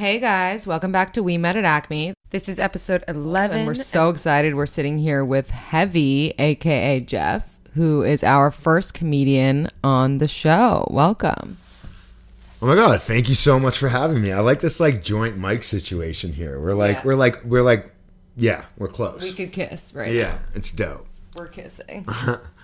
Hey guys, welcome back to We Met at Acme. This is episode 11. And we're so excited. We're sitting here with Heavvy, aka Jeff, who is our first comedian on the show. Welcome. Oh my god, thank you so much for having me. I like this like joint mic situation here. We're like Yeah. we're like we're like yeah, we're close. We could kiss right yeah, now. it's dope. We're kissing.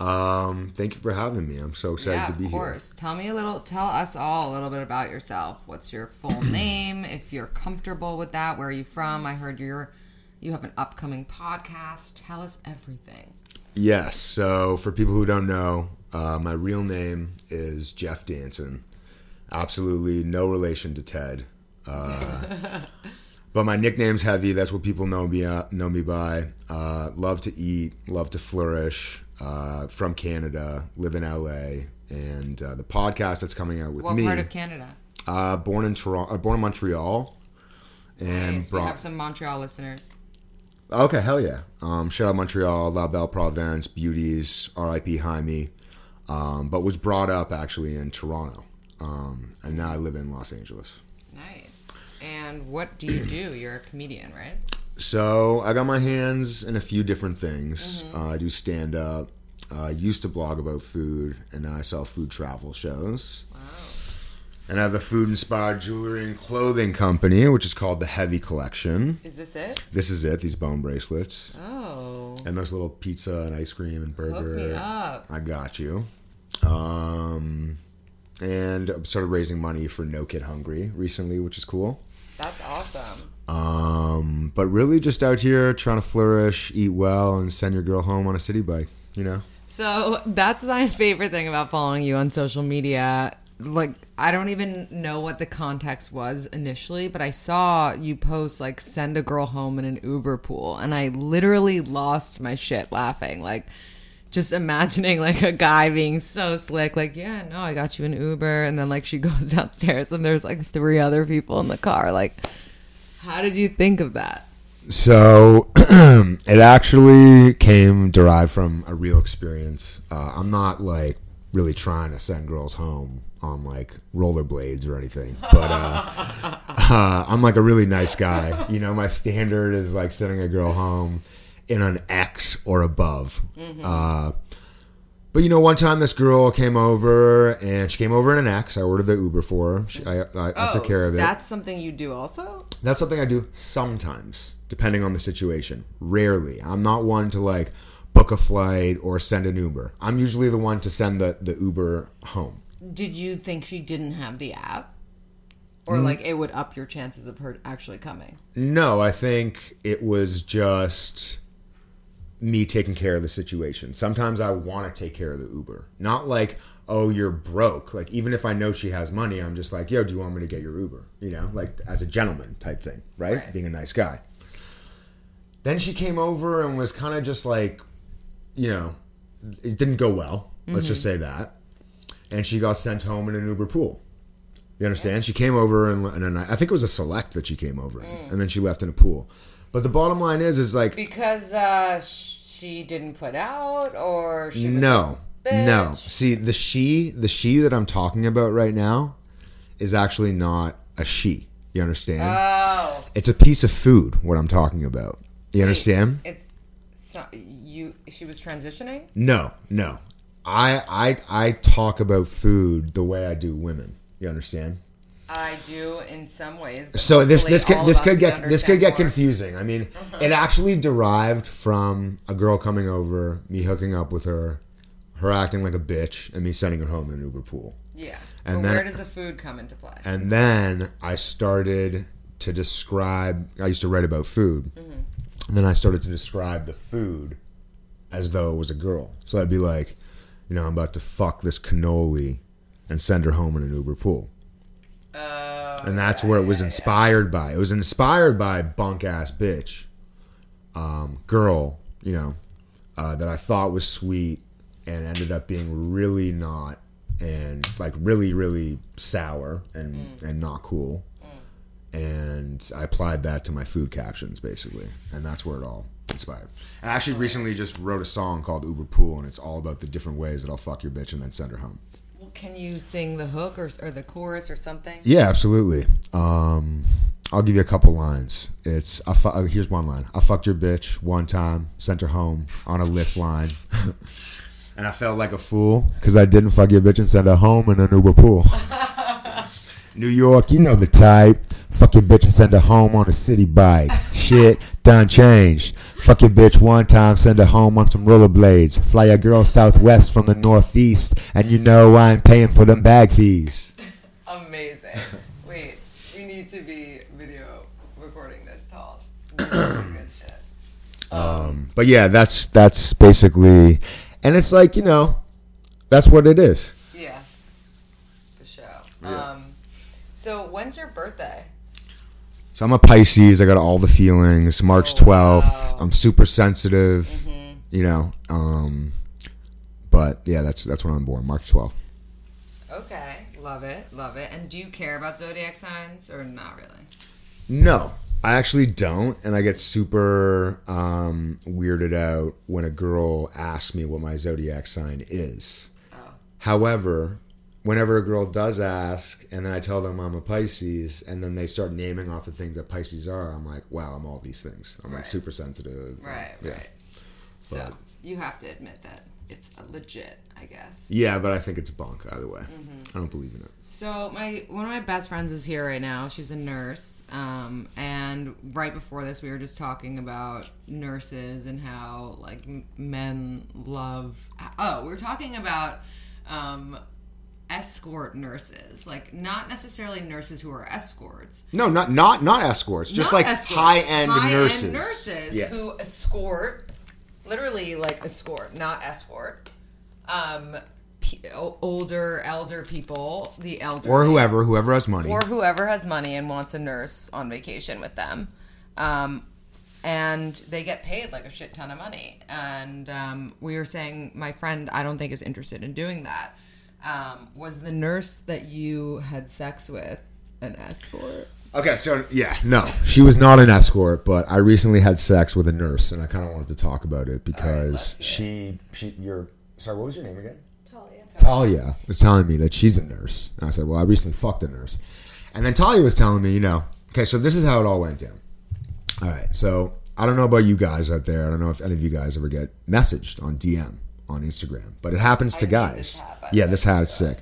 Um thank you for having me. I'm so excited yeah, to be here. of course. Tell me a little, tell us all a little bit about yourself. What's your full name? If you're comfortable with that, where are you from? I heard you're, you have an upcoming podcast. Tell us everything. Yes. So for people who don't know, uh, my real name is Jeff Danson. Absolutely no relation to Ted. Uh, but my nickname's Heavvy. That's what people know me uh, know me by. Uh, love to eat, love to flourish. Uh, from Canada, live in LA, and uh, the podcast that's coming out with What me. part of Canada? Uh, born in Toronto, uh, born in Montreal, and Nice. We have some Montreal listeners. Okay, hell yeah! Um, shout out Montreal, La Belle Province, Beauty's, R.I.P. Hymie. Um, but was brought up actually in Toronto, um, and now I live in Los Angeles. Nice. And what do you do? You're a comedian, right? So I got my hands in a few different things. Uh, I do stand up. I used to blog about food, and now I sell food travel shows. Wow. And I have a food inspired jewelry and clothing company, which is called the Heavvy Collection. Is this it? This is it, these bone bracelets. Oh, And those little pizza and ice cream and burger. hook me up. I got you. Um, and I started raising money for No Kid Hungry recently, which is cool. That's awesome. Um, but really just out here trying to flourish, eat well, and send your girl home on a Citi Bike, you know? So that's my favorite thing about following you on social media. Like, I don't even know what the context was initially, but I saw you post, like, send a girl home in an Uber pool. And I literally lost my shit laughing. Like, just imagining, like, a guy being so slick, like, yeah, no, I got you an Uber. And then, like, she goes downstairs and there's, like, three other people in the car. Like, how did you think of that? So it actually came derived from a real experience. Uh, I'm not like really trying to send girls home on like rollerblades or anything, but uh, uh, I'm like a really nice guy. You know, my standard is like sending a girl home in an X or above. Uh, but you know, one time this girl came over and she came over in an X. I ordered the Uber for her. She, I, I, I took care of it. That's something you do also? That's something I do sometimes, depending on the situation. Rarely. I'm not one to like book a flight or send an Uber. I'm usually the one to send the, the Uber home. Did you think she didn't have the app? Mm. Or like it would up your chances of her actually coming? No, I think it was just me taking care of the situation. Sometimes I want to take care of the Uber. Not like, oh, you're broke. Like, even if I know she has money, I'm just like, yo, do you want me to get your Uber? You know, like as a gentleman type thing, right? Right. Being a nice guy. Then she came over and was kind of just like, you know, it didn't go well. Let's just mm-hmm. say that. And she got sent home in an Uber pool. You understand? She came over and, and I I think it was a select that she came over in, mm. and then she left in a pool. But the bottom line is, is like, Because uh, she didn't put out, or she no, no. See, the she, the she that I'm talking about right now, is actually not a she. You understand? Oh, it's a piece of food. What I'm talking about. You understand? it's so, you. She was transitioning. No, no. I I I talk about food the way I do women. You understand? I do in some ways. So this this could this could get this could get more. confusing. I mean, mm-hmm. it actually derived from a girl coming over, me hooking up with her, her acting like a bitch, and me sending her home in an Uber pool. Yeah. And then- where does the food come into play? And then I started to describe. I used to write about food, mm-hmm. and then I started to describe the food as though it was a girl. So I'd be like, you know, I'm about to fuck this cannoli and send her home in an Uber pool. And that's where it was inspired by. It was inspired by bunk ass bitch, um, girl, you know, uh, that I thought was sweet and ended up being really not, and like really really sour and and not cool. And I applied that to my food captions basically, and that's where it all inspired. I actually recently just wrote a song called Uber Pool, and it's all about the different ways that I'll fuck your bitch and then send her home. Can you sing the hook or, or the chorus or something? Yeah, absolutely. Um, I'll give you a couple lines. It's I fu- uh, here's one line. I fucked your bitch one time, sent her home on a Lyft Line, and I felt like a fool because I didn't fuck your bitch and send her home in an Uber pool. New York, you know the type. Fuck your bitch and send her home on a Citi Bike. Shit done changed. Fuck your bitch one time, send her home on some rollerblades. Fly a girl southwest from the northeast, and you know I ain't paying for them bag fees. Amazing. Wait, we need to be video recording this, Tall. This is some good shit. but yeah, that's that's basically, and it's like you know, that's what it is. Yeah. For sure. Um, so when's your birthday? So I'm a Pisces. I got all the feelings. March Oh, 12th. wow. I'm super sensitive. You know. Um, but yeah, that's that's when I'm born. March 12th. Okay, love it, love it. And do you care about zodiac signs or not really? No, I actually don't, and I get super um, weirded out when a girl asks me what my zodiac sign is. Oh. However, whenever a girl does ask, and then I tell them I'm a Pisces, and then they start naming off the things that Pisces are, I'm like, wow, I'm all these things. I'm like super sensitive. Right, Yeah. right. So you have to admit that it's legit, I guess. Yeah, but I think it's bunk either way. Mm-hmm. I don't believe in it. So my one of my best friends is here right now. She's a nurse, um, and right before this, we were just talking about nurses and how like men love. Oh, we're talking about um, escort nurses, like not necessarily nurses who are escorts, No, not not not escorts. Just not like high end nurses. nurses Yeah. who escort, literally like escort, not escort. Um, p- older, elder people, the elder or whoever, whoever has money. or whoever has money and wants a nurse on vacation with them. Um, and they get paid like a shit ton of money. And um, we were saying, my friend, I don't think is interested in doing that. Um, was the nurse that you had sex with an escort? Okay, so yeah, no, she was not an escort, but I recently had sex with a nurse, and I kind of wanted to talk about it because she, she, you're sorry, what was your name again? Talia. Talia was telling me that she's a nurse, and I said, well, I recently fucked a nurse, and then Talia was telling me, you know, okay, so this is how it all went down. All right, so I don't know about you guys out there. I don't know if any of you guys ever get messaged on DM on Instagram, but it happens to guys. this hat, yeah, this hat's sick.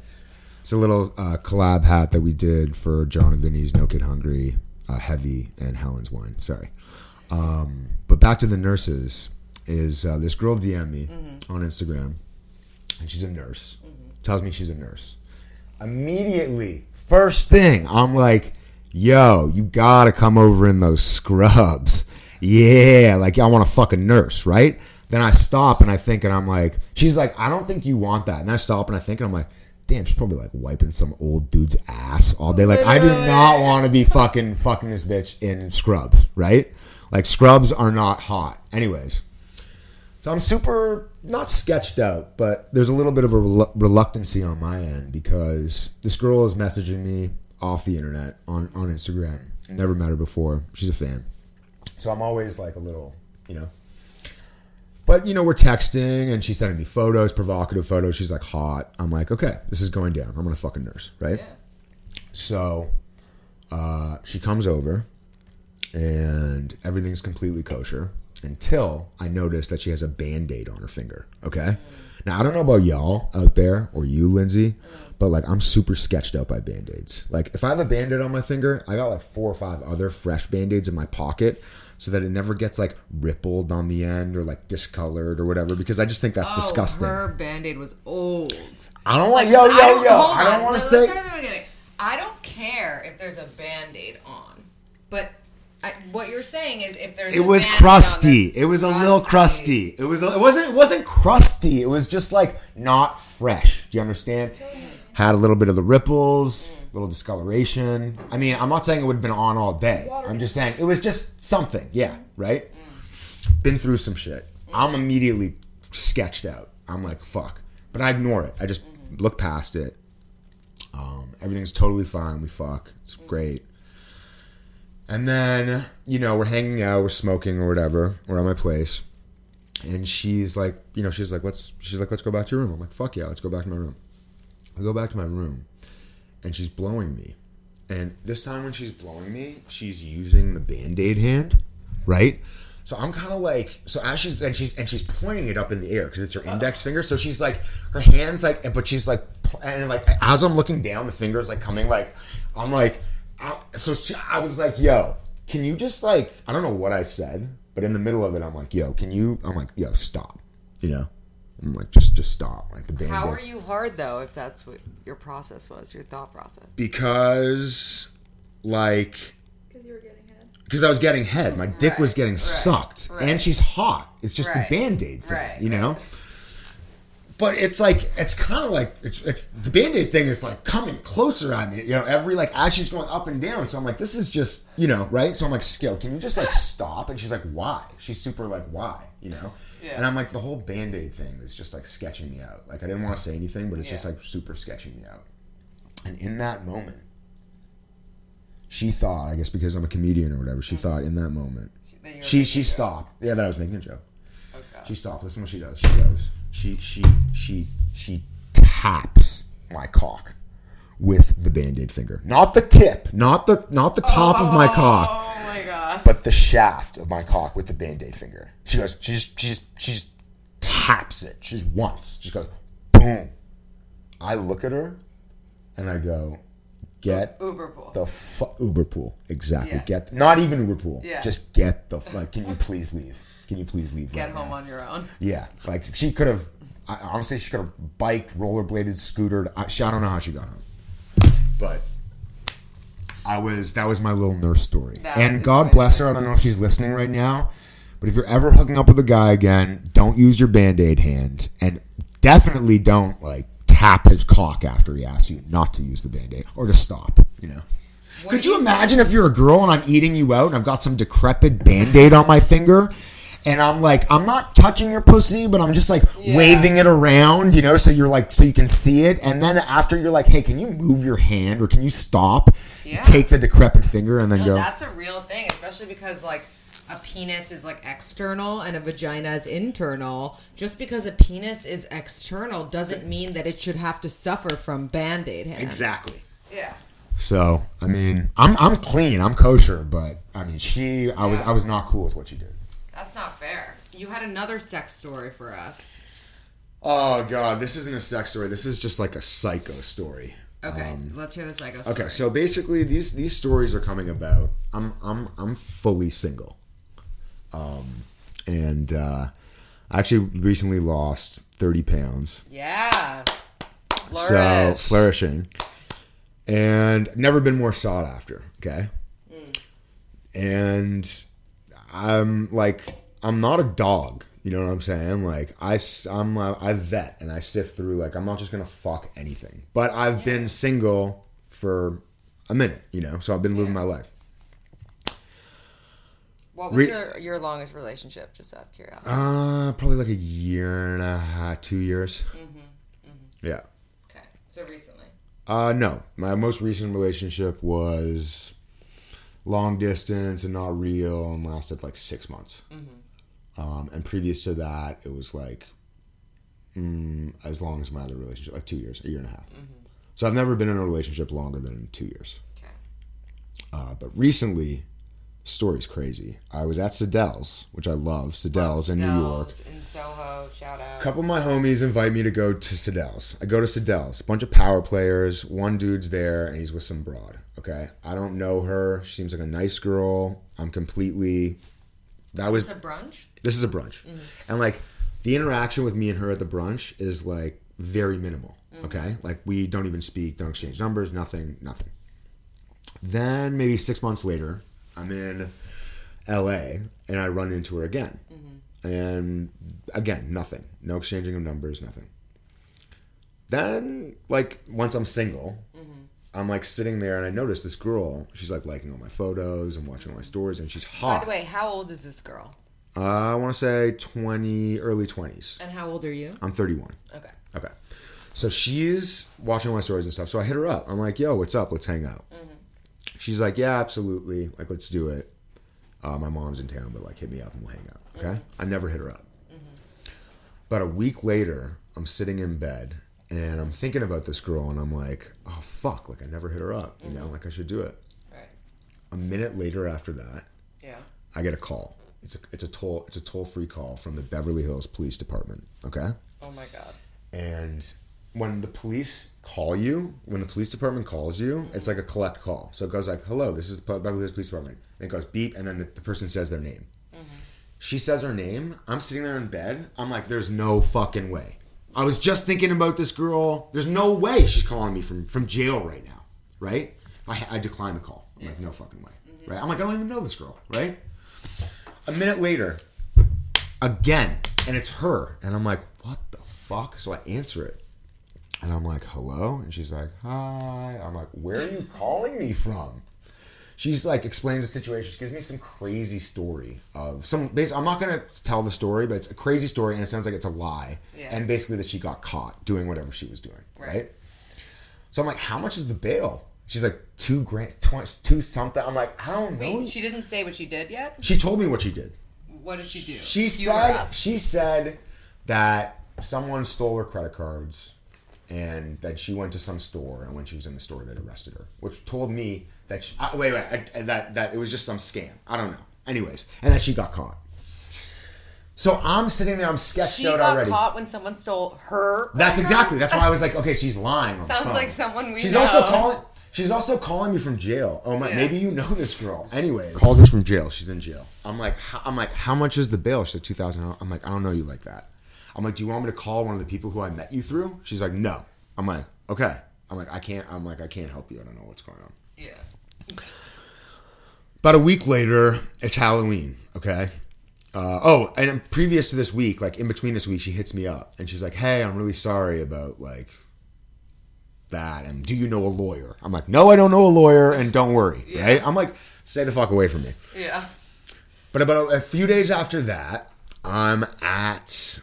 It's a little uh, collab hat that we did for Jon and Vinny's No Kid Hungry, uh, Heavvy, and Helen's Wine. Sorry. Um, but back to the nurses is uh, this girl DM me on Instagram, and she's a nurse. Tells me she's a nurse. Immediately, first thing, I'm like, yo, you gotta come over in those scrubs. Yeah, like I want to fuck a nurse, right? Then I stop and I think, and I'm like, she's like, I don't think you want that. And I stop and I think, and I'm like, damn, she's probably like wiping some old dude's ass all day. Like, I do not want to be fucking fucking this bitch in scrubs, right? Like, scrubs are not hot. Anyways, so I'm super not sketched out, but there's a little bit of a relu- reluctancy on my end because this girl is messaging me off the internet on on Instagram. Never met her before. She's a fan, so I'm always like a little, you know. But you know, we're texting and she's sending me photos, provocative photos. She's like hot. I'm like, okay, this is going down. I'm gonna fucking nurse, right? So uh, she comes over and everything's completely kosher until I notice that she has a band aid on her finger. Okay. Now I don't know about y'all out there or you, Lindsay, but like I'm super sketched out by band-aids. Like if I have a band-aid on my finger, I got like four or five other fresh band-aids in my pocket so that it never gets like rippled on the end or like discolored or whatever because I just think that's oh, disgusting. Oh, Her band-aid was old. I don't want yo yo I yo. I don't want to say start at the beginning. I don't care if there's a band-aid on, but I, what you're saying is if there's it a was crusty. It was a little crusty. It was. It wasn't. It wasn't crusty. It was just like not fresh. Do you understand? Had a little bit of the ripples, a little discoloration. I mean, I'm not saying it would have been on all day. I'm just saying it was just something. Yeah, right. Been through some shit. I'm immediately sketched out. I'm like, fuck. But I ignore it. I just look past it. Um, everything's totally fine. We fuck. It's great. And then, you know, we're hanging out, we're smoking or whatever. We're at my place. And she's like, you know, she's like, let's she's like, let's go back to your room. I'm like, fuck yeah, let's go back to my room. I go back to my room and she's blowing me. And this time when she's blowing me, she's using the band-aid hand, right? So I'm kind of like, so as she's and she's and she's pointing it up in the air because it's her index uh. finger. So she's like, her hands like, but she's like, and like as I'm looking down, the fingers like coming like, I'm like, I, so she, I was like, yo, can you just like, I don't know what I said, but in the middle of it, I'm like, yo, can you? I'm like, yo, stop, you know. I'm like, just just stop, like the band. How are you hard though? If that's what your process was, your thought process. because like because you were getting head. Because I was getting head. My dick was getting sucked, right. and she's hot. It's just Right, the band aid thing, right, you know. But it's like it's kind of like it's it's the band aid thing is like coming closer on me, you know. Every like as she's going up and down, so I'm like, this is just you know right. So I'm like, Skill, can you just like stop? And she's like, why? She's super like, why? You know. And I'm like, the whole band aid thing is just like sketching me out. Like I didn't want to say anything, but it's just like super sketching me out. And in that moment, she thought, I guess because I'm a comedian or whatever, she thought in that moment, were she she stopped. Yeah, that I was making a joke. Okay. She stopped. Listen what she does. She goes. She she she she taps my cock with the band-aid finger, not the tip, not the not the top of my cock, Oh my. But the shaft of my cock with the band-aid finger. She goes. She just she just she just taps it. She just once. She goes boom. I look at her, and I go, get Uber pool. the fu- Uber pool. Exactly. Yeah. Get not even Uber pool. Yeah. Just get the like. Can you please leave? Can you please leave? Get right home now? on your own. Yeah, like she could have. I- Honestly, she could have biked, rollerbladed, scootered. I, she, I don't know how she got home, but I was. That was my little nurse story. That and God bless her. I don't know if she's listening right now, but if you're ever hooking up with a guy again, don't use your band aid hand, and definitely don't like tap his cock after he asks you not to use the band aid or to stop. You know. Could you you imagine if you're a girl and I'm eating you out and I've got some decrepit band aid on my finger? And I'm like, I'm not touching your pussy, but I'm just like waving it around, you know, so you're like, so you can see it. And then after you're like, hey, can you move your hand or can you stop? Yeah. Take the decrepit finger and then No, go. that's a real thing, especially because like a penis is like external and a vagina is internal. Just because a penis is external doesn't mean that it should have to suffer from band-aid hand. Exactly. Yeah. So I mean, I'm I'm clean, I'm kosher, but I mean, she, I was I was not cool with what she did. That's not fair. You had another sex story for us. Oh god, this isn't a sex story. This is just like a psycho story. Okay, let's hear the psycho story. Okay, so basically these these stories are coming about. I'm I'm I'm fully single, um, and uh, I actually recently lost thirty pounds. yeah. So flourishing, and never been more sought after. Okay, and I'm like I'm not a dog. You know what I'm saying? Like I, I'm a, I vet and I sift through. Like I'm not just gonna fuck anything. But I've been single for a minute. You know, so I've been living my life. what was re- your, your longest relationship, just out of curiosity? Uh, probably like a year and a half, two years. Yeah. okay, so recently. Uh, no, my most recent relationship was long distance and not real and lasted like six months. Um, and previous to that, it was like mm, as long as my other relationship, like two years, a year and a half. So I've never been in a relationship longer than two years. Okay. Uh, but recently, story's crazy. I was at Sadelle's, which I love. Sadelle's in New York. in Soho. Shout out. A couple of my homies invite me to go to Sadelle's. I go to Sadelle's. Bunch of power players. One dude's there, and he's with some broad. Okay, I don't know her. She seems like a nice girl. I'm completely. That was It's a brunch. this is a brunch. Mm-hmm. And like the interaction with me and her at the brunch is like very minimal. Mm. Okay? Like we don't even speak don't exchange numbers nothing nothing. Then maybe six months later i'm in la and i run into her again. Mm-hmm. And again nothing. No exchanging of numbers nothing. Then like once i'm single mm-hmm. I'm like sitting there and i notice this girl she's like liking all my photos and watching all my stories and she's hot. By the way, how old is this girl? uh, I want to say 20, early 20s. And how old are you? I'm 31. Okay. Okay. So she's watching my stories and stuff. So I hit her up. I'm like, yo, what's up? Let's hang out. She's like, yeah, absolutely. Like, let's do it. Uh, my mom's in town, but like, hit me up and we'll hang out. Okay. I never hit her up. About a week later, I'm sitting in bed and I'm thinking about this girl and I'm like, oh, fuck. Like, I never hit her up. You know, mm-hmm. like, I should do it. Right. A minute later after that, Yeah. I get a call. It's a it's a toll it's a toll free call from the Beverly Hills Police Department. Okay, Oh my god. and when the police call you, when the police department calls you, it's mm-hmm. like a collect call. So it goes like, "Hello, this is the Beverly Hills Police Department." And it goes beep, and then the, the person says their name. Mm-hmm. She says her name. I'm sitting there in bed. I'm like, "There's no fucking way." I was just thinking about this girl. There's no way she's calling me from from jail right now, right? I, I decline the call. I'm like, no fucking way, right? I'm like, I don't even know this girl, right? A minute later, again, and it's her, and I'm like, what the fuck? So I answer it, and I'm like, hello, and she's like, hi. I'm like, where are you calling me from? She's like explains the situation. She gives me some crazy story of some. Basically, I'm not gonna tell the story, but it's a crazy story, and it sounds like it's a lie. Yeah. And basically, that she got caught doing whatever she was doing. Right. right? So I'm like, how much is the bail? She's like two grand, twenty, two something. I'm like, I don't know. Wait, she didn't say what she did yet? she told me what she did. What did she do? She You said she said that someone stole her credit cards and that she went to some store and when she was in the store they arrested her, which told me that she, uh, wait wait I, that that it was just some scam. I don't know. Anyways, and that she got caught. So I'm sitting there, I'm sketched She out got already. caught when someone stole her. That's exactly. That's why I was like, okay, she's lying. On the Sounds phone. like someone we She's know. also calling. She's also calling me from jail. Oh my, Yeah. maybe you know this girl. Anyways, called me from jail. She's in jail. I'm like, how, I'm like, how much is the bail? She said two thousand. I'm like, I don't know you like that. I'm like, do you want me to call one of the people who I met you through? She's like, no. I'm like, okay. I'm like, I can't. I'm like, I can't help you. I don't know what's going on. Yeah. About a week later, it's Halloween. Okay. Uh, oh, and previous to this week, like in between this week, she hits me up and she's like, "Hey, I'm really sorry about like that. And do you know a lawyer?" I'm like, "No, I don't know a lawyer, and don't worry, right?" I'm like, "Stay the fuck away from me." Yeah. But about a few days after that, I'm at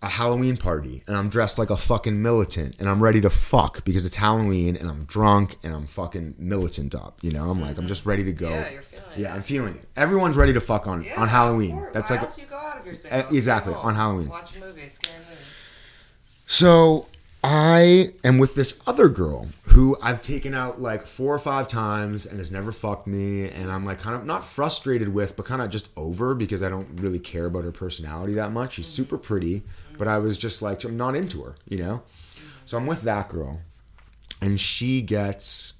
a Halloween party and I'm dressed like a fucking militant and I'm ready to fuck because it's Halloween and I'm drunk and I'm fucking militant up. You know, I'm like, I'm just ready to go. Mm-hmm. Yeah, you're feeling it. I'm feeling it. Everyone's ready to fuck on Yeah, on Halloween. course. That's Why like else you go out of your Uh, exactly, on Halloween. Watch a movie, scary movie. So I am with this other girl who I've taken out like four or five times and has never fucked me. And I'm like kind of not frustrated with, but kind of just over because I don't really care about her personality that much. She's super pretty, but I was just like, I'm not into her, you know? So I'm with that girl and she gets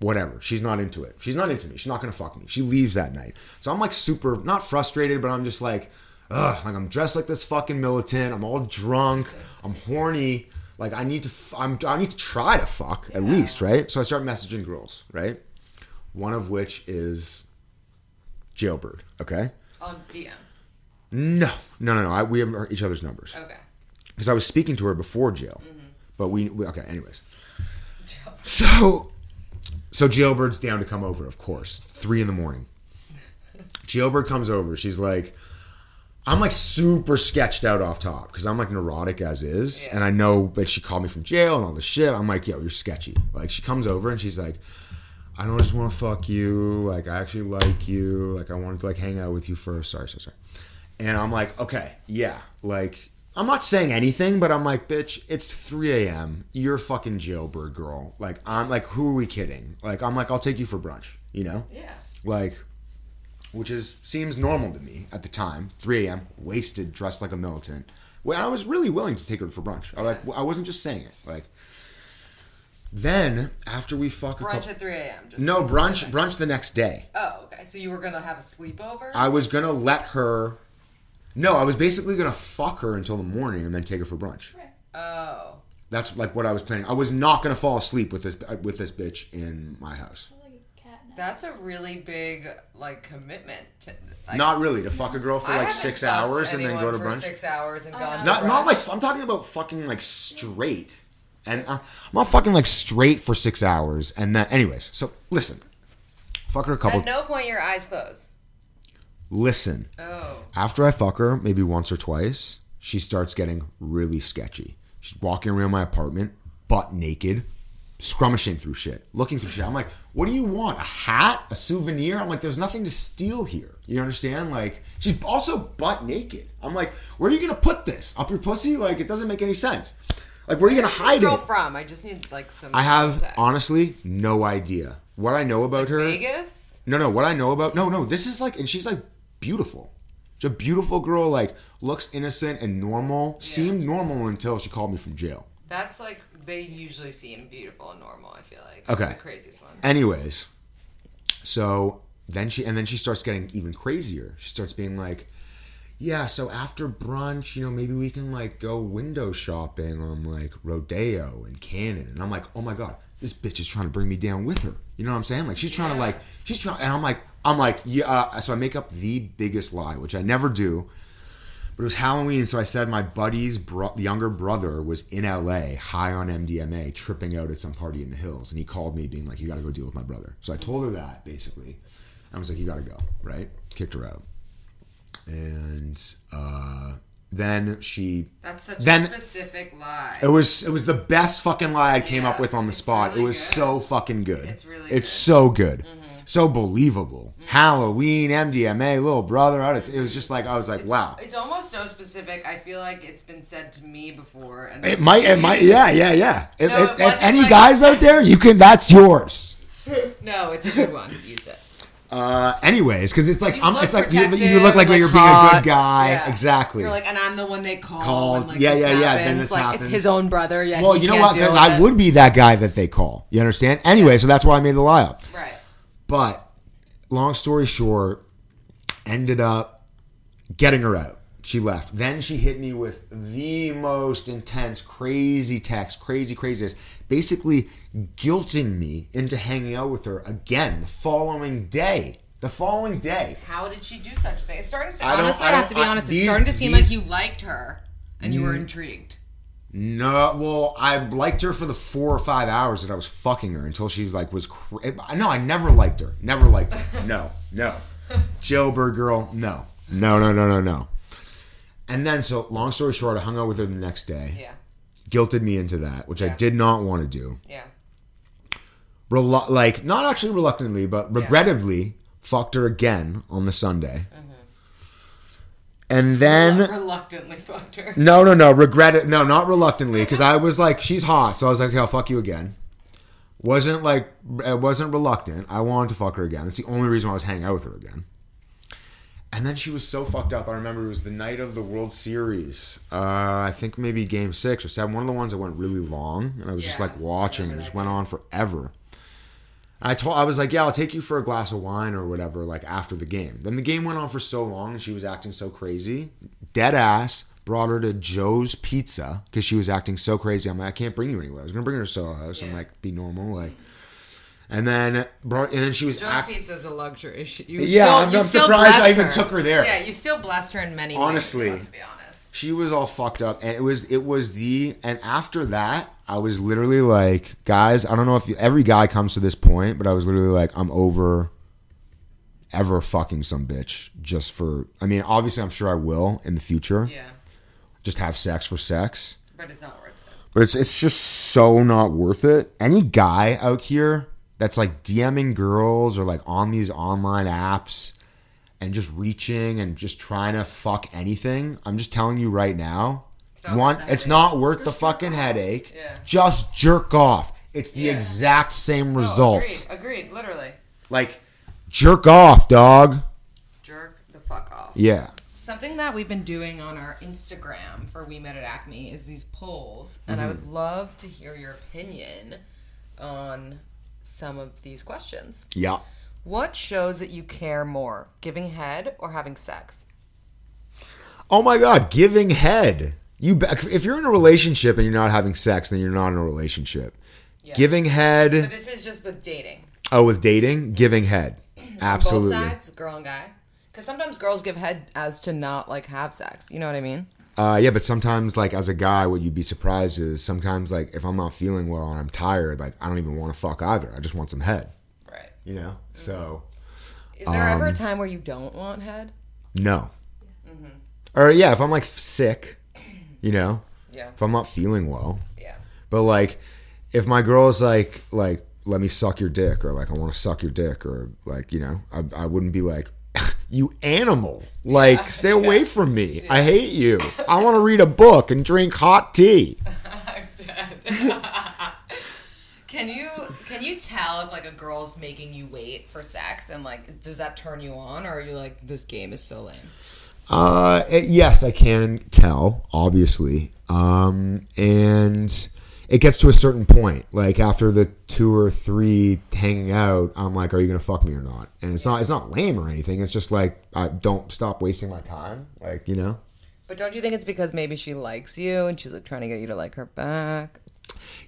whatever. She's not into it. She's not into me. She's not gonna fuck me. She leaves that night. So I'm like super not frustrated, but I'm just like, ugh, like I'm dressed like this fucking militant. I'm all drunk. I'm horny. Like I need to. F- I'm. I need to try to fuck at least, right? So I start messaging girls, right? One of which is Jailbird. Okay. Oh, On DM. No, no, no, no. I, we have each other's numbers Okay. because I was speaking to her before jail. Mm-hmm. But we, we okay. Anyways, so so Jailbird's down to come over. Of course, three in the morning. Jailbird comes over. She's like, I'm like super sketched out off top because I'm like neurotic as is, Yeah. and I know that she called me from jail and all this shit. I'm like, yo, you're sketchy. Like she comes over and she's like. I don't just want to fuck you. Like I actually like you. Like I wanted to like hang out with you first. Sorry, sorry, sorry. And I'm like, okay, yeah. Like I'm not saying anything, but I'm like, bitch, it's 3 a.m. You're a fucking jailbird girl. Like I'm like, who are we kidding? Like I'm like, I'll take you for brunch. You know? Yeah. Like, which is seems normal to me at the time. 3 a.m. wasted, dressed like a militant. Well, I was really willing to take her for brunch. I like I wasn't just saying it. Like then after we fuck a Brunch couple, at 3 a.m. Just no brunch brunch the next day. Oh, okay. So you were gonna have a sleepover? I was gonna let her. No, I was basically gonna fuck her until the morning and then take her for brunch. oh. That's like what I was planning. I was not gonna fall asleep with this with this bitch in my house. That's a really big like commitment. To, like, Not really to fuck a girl for I like haven't six fucked hours and then anyone go to for brunch. Six hours and gone. Not to not like I'm talking about fucking like straight, and uh, I'm not fucking like straight for six hours and then anyways. So listen, fuck her a couple. At no point your eyes close. Listen, Oh. after I fuck her maybe once or twice, she starts getting really sketchy. She's walking around my apartment butt naked, scrummishing through shit, looking through shit. I'm like, what do you want? A hat? A souvenir? I'm like, there's nothing to steal here. You understand? Like, she's also butt naked. I'm like, where are you gonna put this? Up your pussy? Like, it doesn't make any sense. Like, where are you gonna hide girl it? from? I just need like some. I have context. honestly no idea. What I know about her. Vegas. No, no. What I know about no, no. This is like, and she's like beautiful. She's a beautiful girl. Like looks innocent and normal. Seemed normal until she called me from jail. That's like they usually seem beautiful and normal. I feel like. Okay. The craziest ones. Anyways, so then she and then she starts getting even crazier. She starts being like, "Yeah, so after brunch, you know, maybe we can like go window shopping on like Rodeo and Canon." And I'm like, "Oh my god, this bitch is trying to bring me down with her." You know what I'm saying? Like she's trying to like she's trying, and I'm like, I'm like, yeah. Uh, so I make up the biggest lie, which I never do. But it was Halloween, so I said my buddy's bro- younger brother was in LA, high on MDMA, tripping out at some party in the hills, and he called me, being like, "You got to go deal with my brother." So I told her that basically. I was like, "You got to go," right? Kicked her out, and uh, then she. That's such Then- a specific lie. It was it was the best fucking lie I came Yeah, up with on the spot. really it was good. so fucking good. It's really It's good. so good. So believable. Halloween, MDMA, little brother. It was just like I was like, It's- wow. It's almost so specific. I feel like it's been said to me before. And It might, it might, yeah, yeah, yeah. If, No, if- it if any like- guys out there, you can. That's yours. No, it's a good one. Use it. Uh, anyways, because it's like You I'm, look it's like you, you protective, look like, you're being a good guy. Yeah. Exactly. You're like, and I'm the one they call. Called. Like, Yeah, this yeah, yeah, then this like, happens. It's his own brother. Yeah. well, you know what? Because I would be that guy that they call. You understand? Anyway, so that's why I made the lie up. Right. But long story short, ended up getting her out. She left. Then she hit me with the most intense, crazy text, crazy craziness, basically guilting me into hanging out with her again the following day. The following day. How did she do such a thing? It's starting to. I honestly, I I, have to be honest. these- it's starting to seem these- like you liked her and you were Mm. intrigued. No, well, I liked her for the four or five hours that I was fucking her until she like was. Cra- no, I never liked her. Never liked her. No, no. Jailbird girl. No, no, no, no, no, no. And then, so long story short, I hung out with her the next day. Yeah. Guilted me into that, which I did not want to do. Yeah. Relu- like, not actually reluctantly, but regrettably, fucked her again on the Sunday. Mm-hmm. And then. reluctantly fucked her. No, no, no. Regret it. No, not reluctantly, because I was like, she's hot, so I was like, okay, I'll fuck you again. Wasn't like, it wasn't reluctant. I wanted to fuck her again. That's the only reason why I was hanging out with her again. And then she was so fucked up. I remember it was the night of the World Series. Uh, I think maybe Game Six or Seven. One of the ones that went really long, and I was just like watching, and it just went on forever. I told I was like, yeah, I'll take you for a glass of wine or whatever, like after the game. Then the game went on for so long and she was acting so crazy. Dead ass brought her to Joe's Pizza because she was acting so crazy. I'm like, I can't bring you anywhere. I was gonna bring her to Soho House Yeah. like be normal, like. And then brought and then she was Joe's act- Pizza is a luxury. She- You Yeah, still, I'm- you I'm surprised I even her. took her there. Yeah, you still blessed her in many Honestly. ways. Let's be honest. she was all fucked up and it was it was the and after that i was literally like guys i don't know if you, every guy comes to this point but i was literally like i'm over ever fucking some bitch just for i mean obviously i'm sure i will in the future. Yeah, just have sex for sex. But it's not worth it. but it's it's just so not worth it. Any guy out here that's like dming girls or like on these online apps and just reaching and just trying to fuck anything i'm just telling you right now not one it's headache. not worth the fucking headache Yeah. just jerk off it's the Yeah. exact same Oh, result agreed. Agreed. Literally. like jerk off dog Jerk the fuck off. Yeah. Something that we've been doing on our Instagram for We Met at Acme is these polls, and I Mm-hmm. would love to hear your opinion on some of these questions. Yeah. What shows that you care more, giving head or having sex? Oh my God, giving head. You if you're in a relationship and you're not having sex, then you're not in a relationship. Giving But head. this is just with dating. Oh, with dating, giving head. Absolutely. Both sides, girl and guy. Because sometimes girls give head as to not like have sex. You know what I mean? Uh, yeah, but sometimes, like as a guy, what you'd be surprised is sometimes, like if I'm not feeling well and I'm tired, like I don't even want to fuck either. I just want some head. Right. You know. So Is there ever Um, a time where you don't want head? no. Mm-hmm. Or yeah, if I'm like sick, you know, Yeah. if I'm not feeling well, Yeah. But like, if my girl is like, like, let me suck your dick, or like, I want to suck your dick, or like, you know, I, I wouldn't be like, you animal, like, stay away from me. I hate you. I want to read a book and drink hot tea. Can you can you tell if like a girl's making you wait for sex and like does that turn you on or are you like this game is so lame? Uh, yes, I can tell, obviously. Um, and it gets to a certain point, like after the two or three hanging out, I'm like, "Are you gonna fuck me or not?" And it's not, it's not lame or anything. It's just like, I don't stop wasting my time, like you know. But don't you think it's because maybe she likes you and she's like trying to get you to like her back?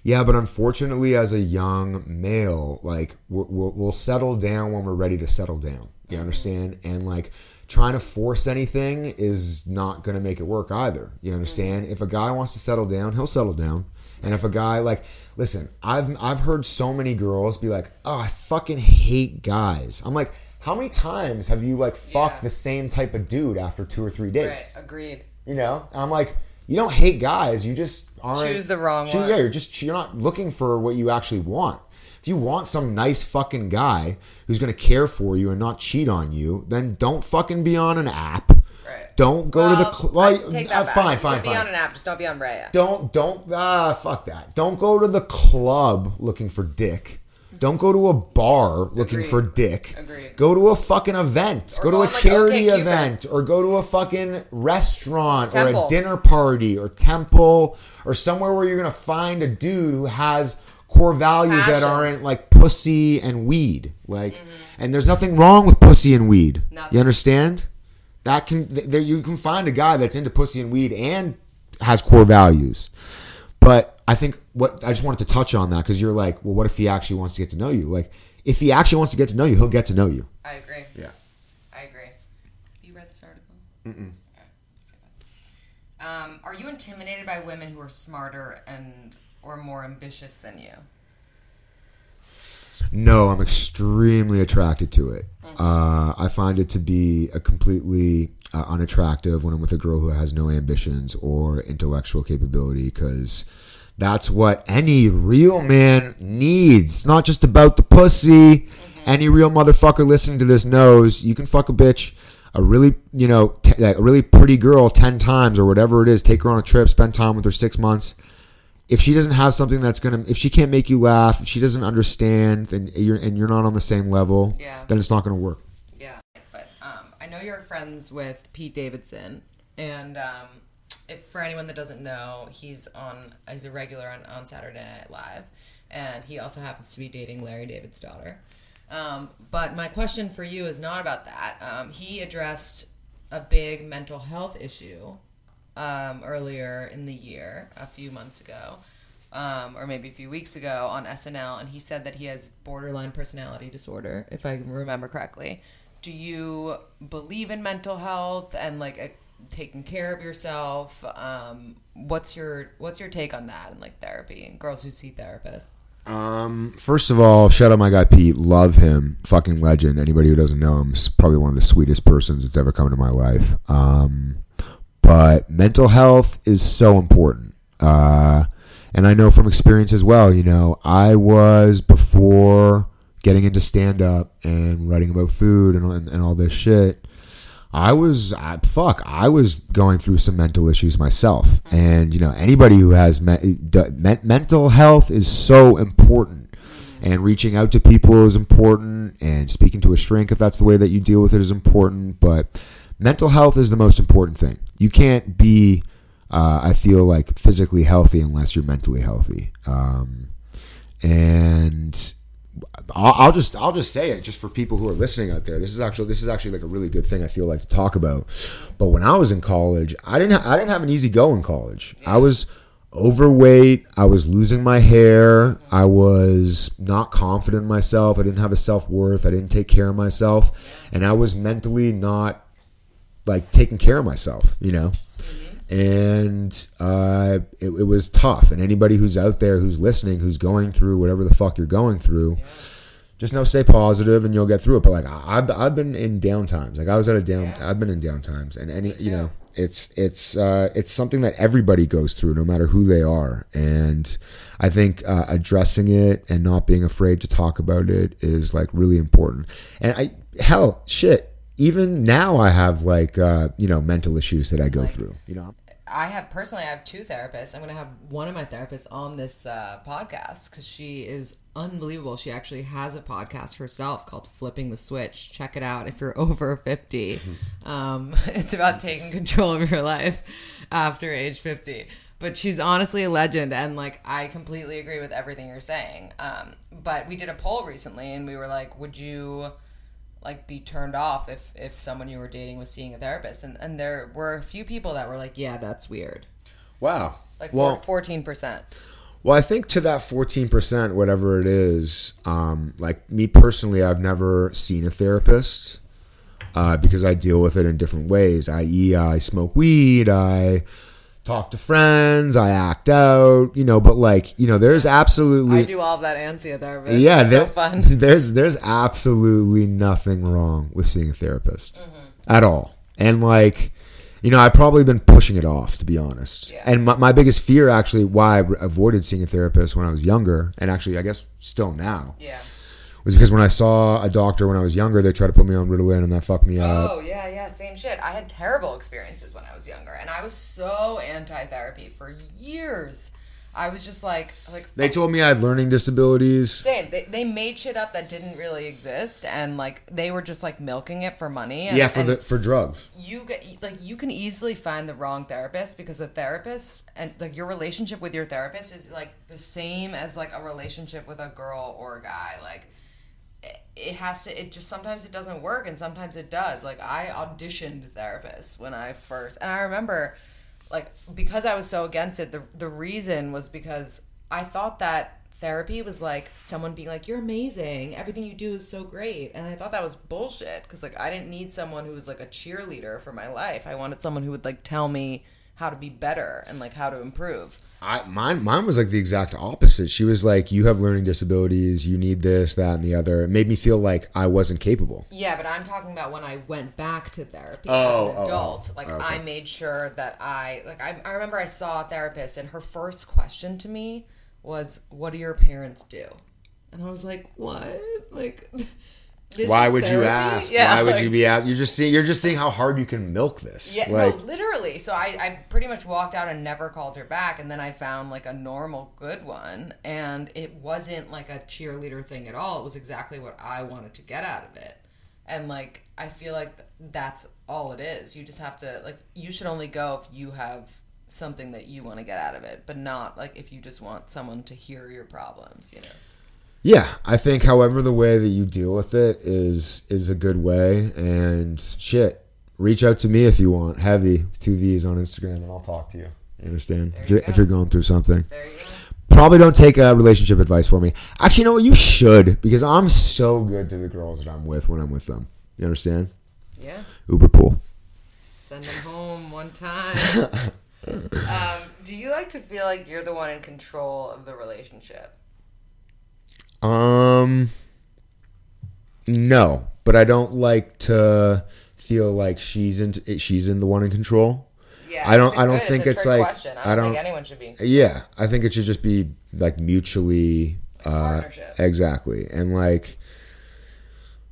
Yeah, but unfortunately, as a young male, like we'll, we'll, we'll settle down when we're ready to settle down. You understand? And like trying to force anything is not going to make it work either. You mm-hmm. understand? If a guy wants to settle down, he'll settle down. And if a guy like, listen, I've I've heard so many girls be like, "Oh, I fucking hate guys." I'm like, how many times have you like fucked Yeah. the same type of dude after two or three dates? agreed. You know, And I'm like, you don't hate guys. You just aren't Choose the wrong. Yeah, you're just you're not looking for what you actually want. If you want some nice fucking guy who's gonna care for you and not cheat on you, then don't fucking be on an app. Right. Don't go to the cl- well, take uh, back. fine, You fine, Be on an app, just don't be on Raya. Don't don't ah fuck that. Don't go to the club looking for dick. Don't go to a bar looking Agreed. for dick. Agreed. Go to a fucking event. Or go to a like, charity OkCupid. event or go to a fucking restaurant or a dinner party or temple or somewhere where you're going to find a dude who has core values that aren't like pussy and weed. Like and there's nothing wrong with pussy and weed. Nothing. You understand? That can there you can find a guy that's into pussy and weed and has core values. But I think what I just wanted to touch on that because you're like, well, what if he actually wants to get to know you? Like, if he actually wants to get to know you, he'll get to know you. I agree. Yeah. I agree. You read this article? Mm-mm. Um, are you intimidated by women who are smarter and or more ambitious than you? No, I'm extremely attracted to it. Uh, I find it to be a completely uh, unattractive when I'm with a girl who has no ambitions or intellectual capability because that's what any real man needs. It's not just about the pussy. Any real motherfucker listening to this knows you can fuck a bitch, a really, you know, t- a really pretty girl 10 times or whatever it is, take her on a trip, spend time with her six months if she doesn't have something that's gonna if she can't make you laugh if she doesn't understand then you're and you're not on the same level Yeah. then it's not gonna work Yeah, but um, I know you're friends with Pete Davidson, and um, if for anyone that doesn't know, he's on he's a regular on, on Saturday Night Live, and he also happens to be dating Larry David's daughter. Um, but my question for you is not about that. Um, he addressed a big mental health issue um, earlier in the year, a few months ago, um, or maybe a few weeks ago on SNL, and he said that he has borderline personality disorder, if I remember correctly. Do you believe in mental health and like uh, taking care of yourself? Um, what's your What's your take on that and like therapy and girls who see therapists? um first of all shout out my guy pete love him fucking legend anybody who doesn't know him is probably one of the sweetest persons that's ever come into my life um but mental health is so important uh and i know from experience as well you know i was before getting into stand up and writing about food and, and, and all this shit I was I, fuck. I was going through some mental issues myself, and you know anybody who has me, men- mental health is so important, and reaching out to people is important, and speaking to a shrink if that's the way that you deal with it is important. But mental health is the most important thing. You can't be, uh, I feel like, physically healthy unless you're mentally healthy. Um, and I'll, I'll just I'll just say it just for people who are listening out there. This is actually this is actually like a really good thing I feel like to talk about. But when I was in college, I didn't ha- I didn't have an easy go in college. I was overweight. I was losing my hair. I was not confident in myself. I didn't have a self worth. I didn't take care of myself, and I was mentally not like taking care of myself. You know and uh, it, it, was tough. And anybody who's out there who's listening, who's going through whatever the fuck you're going through, yeah. just know stay positive and you'll get through it. But like I've I've been in down times. Like I was at a down. Yeah. I've been in down times, and any you know it's it's uh, it's something that everybody goes through, no matter who they are. And I think uh, addressing it and not being afraid to talk about it is like really important. And I hell shit even now I have like uh, you know mental issues that I go like, through. You know, I have personally, I have two therapists. I'm going to have one of my therapists on this uh, podcast because she is unbelievable. She actually has a podcast herself called Flipping the Switch. Check it out if you're over 50. um, it's about taking control of your life after age 50. But she's honestly a legend, and like I completely agree with everything you're saying. Um, but we did a poll recently, and we were like, "Would you?" Like be turned off if if someone you were dating was seeing a therapist. And and there were a few people that were like yeah that's weird. Wow. Like well, 14% well i think to that 14% whatever it is um, like me personally i've never seen a therapist uh, because i deal with it in different ways i.e i smoke weed i talk to friends, I act out, you know, but like, you know, there's absolutely I do all of that ansia therapist. Yeah, there, so fun. There's there's absolutely nothing wrong with seeing a therapist mm-hmm. at all. And like, you know, I've probably been pushing it off to be honest. Yeah. And my, my biggest fear actually why I avoided seeing a therapist when I was younger and actually I guess still now. Yeah was because when I saw a doctor when I was younger, they tried to put me on Ritalin and that fucked me up. Oh yeah, yeah, same shit. I had terrible experiences when I was younger, and I was so anti-therapy for years. I was just like, like they told me I had learning disabilities. Same. They, they made shit up that didn't really exist, and like they were just like milking it for money. And, yeah, for the for drugs. You get like you can easily find the wrong therapist because a therapist and like your relationship with your therapist is like the same as like a relationship with a girl or a guy. Like it has to it just sometimes it doesn't work and sometimes it does. Like i auditioned therapists when i first and i remember like because i was so against it the, the reason was because i thought that therapy was like someone being like you're amazing. Everything you do is so great. And i thought that was bullshit because like i didn't need someone who was like a cheerleader for my life. I wanted someone who would like tell me how to be better and like how to improve I mine mine was like the exact opposite. She was like, "You have learning disabilities. You need this, that, and the other." It made me feel like I wasn't capable. Yeah, but I'm talking about when I went back to therapy oh, as an adult. Oh, oh. Like okay. I made sure that I like I, I remember I saw a therapist and her first question to me was, "What do your parents do?" And I was like, "What?" Like. This Why would therapy? you ask? Yeah, Why would you be asked? You're just seeing. You're just seeing how hard you can milk this. Yeah, like, no, literally. So I, I pretty much walked out and never called her back, and then I found like a normal, good one, and it wasn't like a cheerleader thing at all. It was exactly what I wanted to get out of it, and like I feel like that's all it is. You just have to like. You should only go if you have something that you want to get out of it, but not like if you just want someone to hear your problems. You know. Yeah, I think however the way that you deal with it is is a good way and shit. Reach out to me if you want. Heavvy two V's on Instagram and I'll talk to you. You understand? You if, you're, if, you're, going through something. Probably don't take uh, relationship advice for me. Actually, you know what? You should because I'm so good to the girls that I'm with when I'm with them. You understand? Yeah. Uber pool. Send them home one time. um, do you like to feel like you're the one in control of the relationship? Um, no, but I don't like to feel like she's in she's in the one in control. Yeah, I don't. I don't think it's, it's like. Question. I don't, I don't think anyone should be. Yeah, I think it should just be like mutually. Like uh, exactly, and like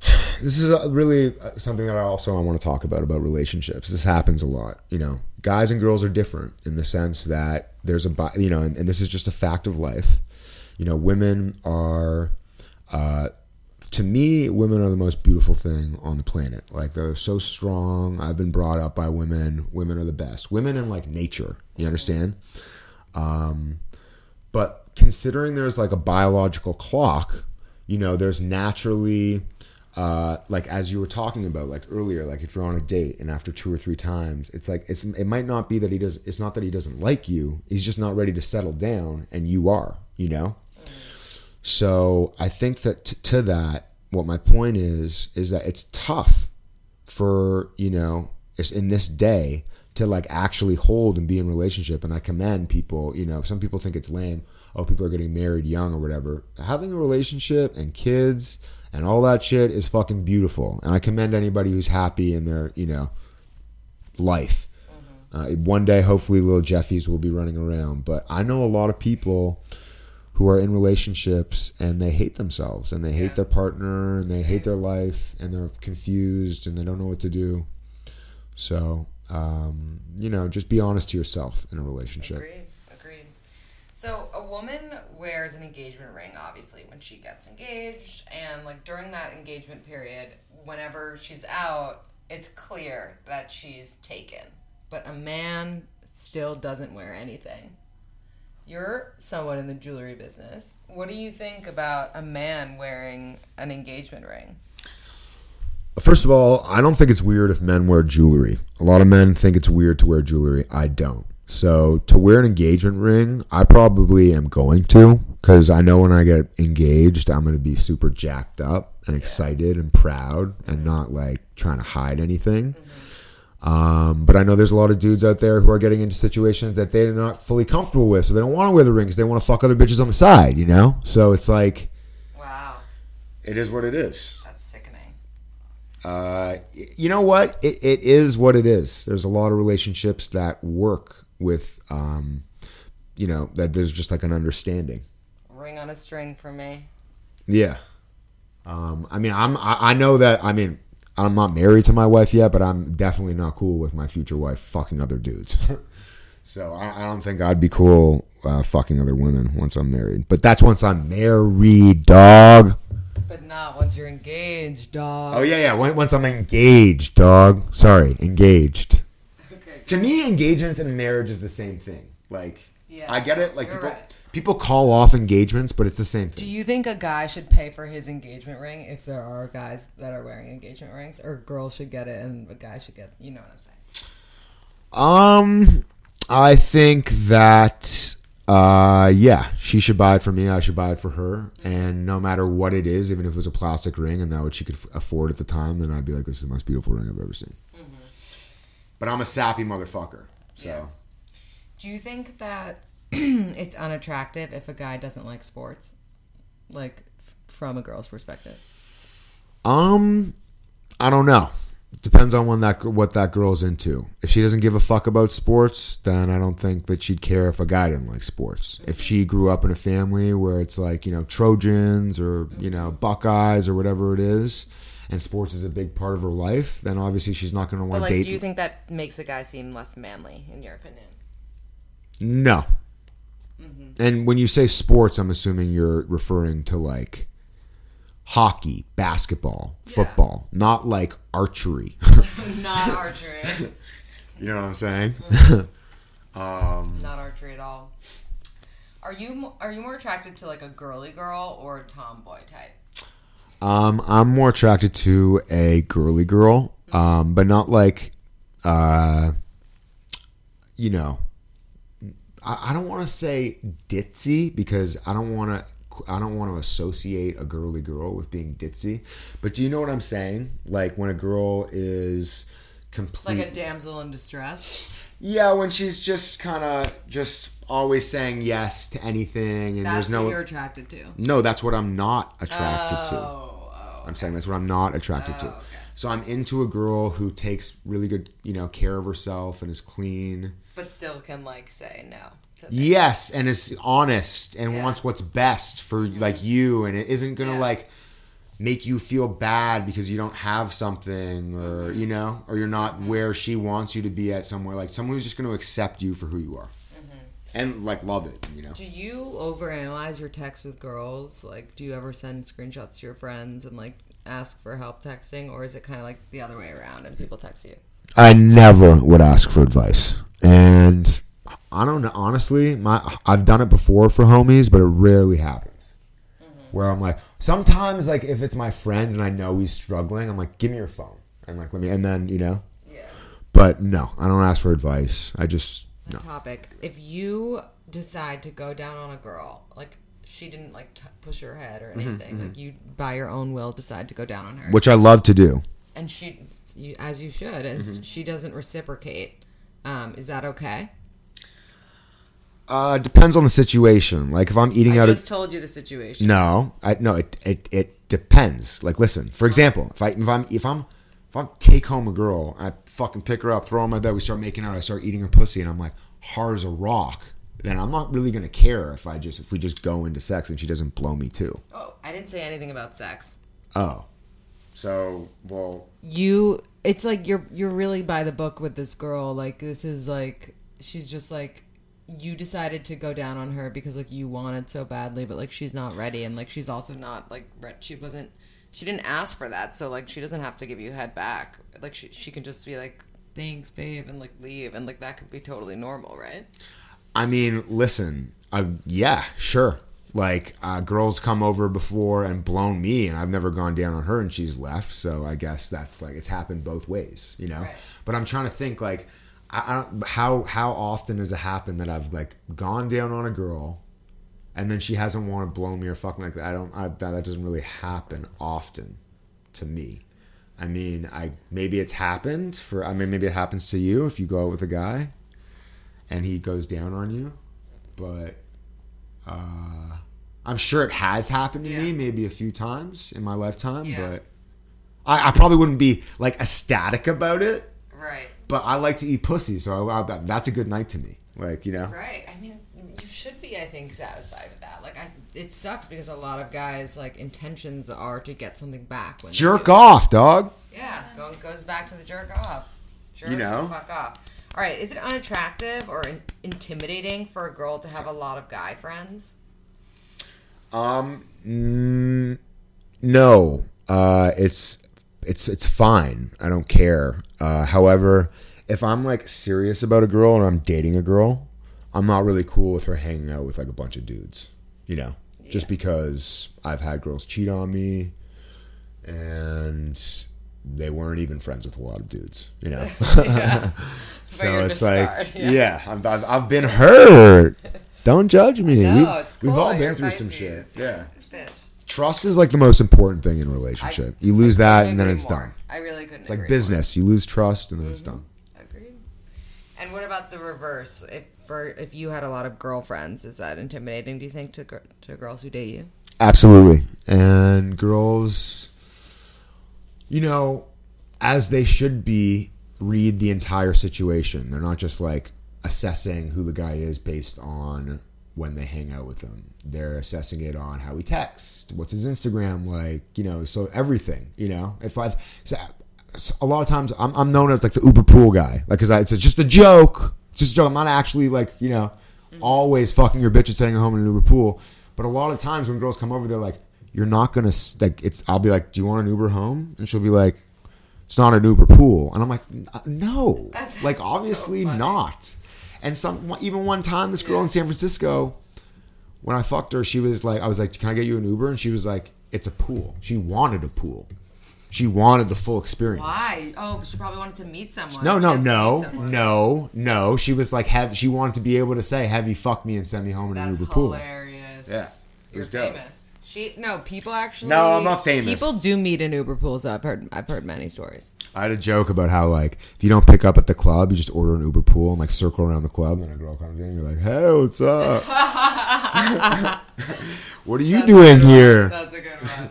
this is really something that I also I want to talk about about relationships. This happens a lot. You know, guys and girls are different in the sense that there's a you know, and, and this is just a fact of life you know, women are uh, to me, women are the most beautiful thing on the planet. Like they're so strong. I've been brought up by women. Women are the best. Women in like nature. You understand? Um, but considering there's like a biological clock, you know, there's naturally, uh, like as you were talking about, like earlier, like if you're on a date and after two or three times, it's like it's it might not be that he does. It's not that he doesn't like you. He's just not ready to settle down, and you are. You know. So I think that t- to that, what my point is, is that it's tough for you know, it's in this day to like actually hold and be in relationship. And I commend people. You know, some people think it's lame. Oh, people are getting married young or whatever. Having a relationship and kids and all that shit is fucking beautiful. And I commend anybody who's happy in their you know life. Uh, one day, hopefully, little Jeffies will be running around. But I know a lot of people who are in relationships and they hate themselves and they hate their partner and they hate their life and they're confused and they don't know what to do. So, um, you know, just be honest to yourself in a relationship. Agreed. Agreed. So a woman wears an engagement ring, obviously, when she gets engaged, and like during that engagement period, whenever she's out, it's clear that she's taken. But a man still doesn't wear anything. You're someone in the jewelry business. What do you think about a man wearing an engagement ring? First of all, I don't think it's weird if men wear jewelry. A lot of men think it's weird to wear jewelry. I don't. So to wear an engagement ring, I probably am going to because I know when I get engaged, I'm going to be super jacked up and excited and proud and not like trying to hide anything. Mm-hmm. Um, but I know there's a lot of dudes out there who are getting into situations that they're not fully comfortable with, so they don't want to wear the ring because they want to fuck other bitches on the side, you know. So it's like, Wow, it is what it is. that's sickening. Uh, you know what? It, it is what it is. There's a lot of relationships that work with, um, you know, that there's just like an understanding. Ring on a string for me. Yeah. Um, I mean, I'm, I, I know that, I mean, I'm not married to my wife yet, but I'm definitely not cool with my future wife fucking other dudes. so I, I don't think I'd be cool uh, fucking other women once I'm married. But that's once I'm married, dog. But not once you're engaged, dog. Oh yeah, yeah. Once once I'm engaged, dog. Sorry, engaged. Okay. To me, engagements and marriage is the same thing. Like, Yeah, I get it. Like people, right. People call off engagements, but it's the same thing. Do you think a guy should pay for his engagement ring if there are guys that are wearing engagement rings, or girls should get it and a guy should get? You know what I'm saying? Um, I think that. Uh, yeah, she should buy it for me. I should buy it for her. And no matter what it is, even if it was a plastic ring and that what she could afford at the time, then I'd be like, "This is the most beautiful ring I've ever seen." But I'm a sappy motherfucker, so. Yeah. Do you think that it's unattractive if a guy doesn't like sports, like f- from a girl's perspective? Um, I don't know. Depends on when that what that girl's into. If she doesn't give a fuck about sports, then I don't think that she'd care if a guy didn't like sports. If she grew up in a family where it's like you know Trojans or you know Buckeyes or whatever it is, and sports is a big part of her life, then obviously she's not going to want like, to date. do you think that makes a guy seem less manly, in your opinion? no. And when you say sports, I'm assuming you're referring to like hockey, basketball, football, not like archery. Not archery. you know what I'm saying? Not archery at all. Are you are you more attracted to like a girly girl or a tomboy type? Um, I'm more attracted to a girly girl, um, but not like, uh, you know, I, I don't want to say ditzy because I don't want to. I don't want to associate a girly girl with being ditzy, but do you know what I'm saying? Like when a girl is complete, Like a damsel in distress. yeah, when she's just kind of just always saying yes to anything, and That's there's no what you're attracted to. no. That's what I'm not attracted to. Oh, oh. I'm saying that's what I'm not attracted to. Oh. So I'm into a girl who takes really good, you know, care of herself and is clean. But still can like say no. Yes, and is honest and Yeah. wants what's best for mm-hmm. like you and it isn't going to Yeah. like make you feel bad because you don't have something or Mm-hmm. you know, or you're not mm-hmm. where she wants you to be at somewhere like someone who's just going to accept you for who you are. Mm-hmm. and like love it. You know. Do you overanalyze your texts with girls? Like, do you ever send screenshots to your friends and like ask for help texting, or is it kind of like the other way around and people text you? I never would ask for advice, and I don't know. Honestly, my I've done it before for homies, but it rarely happens. Mm-hmm. Where I'm like, sometimes like if it's my friend and I know he's struggling, I'm like, give me your phone and like let me, and then you know. Yeah. But no, I don't ask for advice. I just no. Topic: If you decide to go down on a girl, like she didn't like t- push her head or anything, like you by your own will decide to go down on her, Which I love to do. and she, you, as you should, and she doesn't reciprocate. Um, is that okay? Uh, depends on the situation. Like if I'm eating I out I just of told you the situation. no, I no, it, it it depends. Like listen, for example, if I if I'm if I'm if I'm take home a girl, I fucking pick her up, throw her on my bed, we start making out, I start eating her pussy, and I'm like hard as a rock. Then I'm not really gonna care if I just if we just go into sex and she doesn't blow me too. Oh, I didn't say anything about sex. Oh, so well, you it's like you're you're really by the book with this girl. Like this is like she's just like you decided to go down on her because like you wanted so badly but like she's not ready. And like she's also not like re- she wasn't she didn't ask for that. So like she doesn't have to give you head back. Like she, she can just be like thanks babe and like leave. And like that could be totally normal right I mean, listen, uh, yeah, sure. Like uh, girls come over before and blown me, and I've never gone down on her, and she's left. So I guess that's like it's happened both ways, you know. Right. But I'm trying to think like, I, I don't, how how often has it happened that I've like gone down on a girl, and then she hasn't wanted to blow me or fucking like that. I don't. I, that, that doesn't really happen often to me. I mean, I maybe it's happened for. I mean, maybe it happens to you if you go out with a guy and he goes down on you. But uh, I'm sure it has happened to me maybe a few times in my lifetime. Yeah. But I, I probably wouldn't be like ecstatic about it. right But I like to eat pussy, so I, I, that's a good night to me. Like you know, Right. I mean, you should be, I think, satisfied with that. Like, I, it sucks because a lot of guys' like intentions are to get something back. When jerk off, dog. Yeah, go, goes back to the jerk off. Jerk You know? fuck off. All right. Is it unattractive or in- intimidating for a girl to have a lot of guy friends? Um, mm, no, uh, it's it's it's fine. I don't care. Uh, however, if I'm like serious about a girl and I'm dating a girl, I'm not really cool with her hanging out with like a bunch of dudes. You know, just because I've had girls cheat on me, and they weren't even friends with a lot of dudes. You know, so it's like, yeah, yeah. I've, I've, I've been hurt. Don't judge me. No, we, we've cool. all been You're through some shit. Yeah. Fish. Trust is like the most important thing in a relationship. you lose that and then it's more. done. I really couldn't. It's like business. You lose trust and then it's mm-hmm. done. Agreed. And what about the reverse? If for if you had a lot of girlfriends, is that intimidating? Do you think to to girls who date you? Absolutely. And girls, you know, as they should be, read the entire situation. They're not just like assessing who the guy is based on when they hang out with him. They're assessing it on how he texts, what's his Instagram like, you know, so everything, you know. If I've so a lot of times I'm, I'm known as like the Uber pool guy, like because it's just a joke. It's just a joke. I'm not actually like you know mm-hmm. always fucking your bitch and sending her home in an Uber pool. But a lot of times when girls come over, they're like, "You're not gonna like." It's I'll be like, "Do you want an Uber home?" And she'll be like, "It's not an Uber pool," and I'm like, "N- uh, "No, like obviously not." And some even one time, this girl in San Francisco, when I fucked her, she was like, I was like, "Can I get you an Uber?" And she was like, "It's a pool." She wanted a pool. She wanted the full experience. Why? Oh, she probably wanted to meet someone. No, no, had to meet no, no, no. She was like, have she wanted to be able to say, "Have you fucked me and send me home in an That's Uber pool?" hilarious. Yeah, it You're was dope. She no people actually. No, I'm not famous. People do meet in Uber pools. I've heard. I've heard many stories. I had a joke about how like if you don't pick up at the club, you just order an Uber pool and like circle around the club. And then a girl comes in, and you're like, "Hey, what's up? what are you doing here?" That's a good one.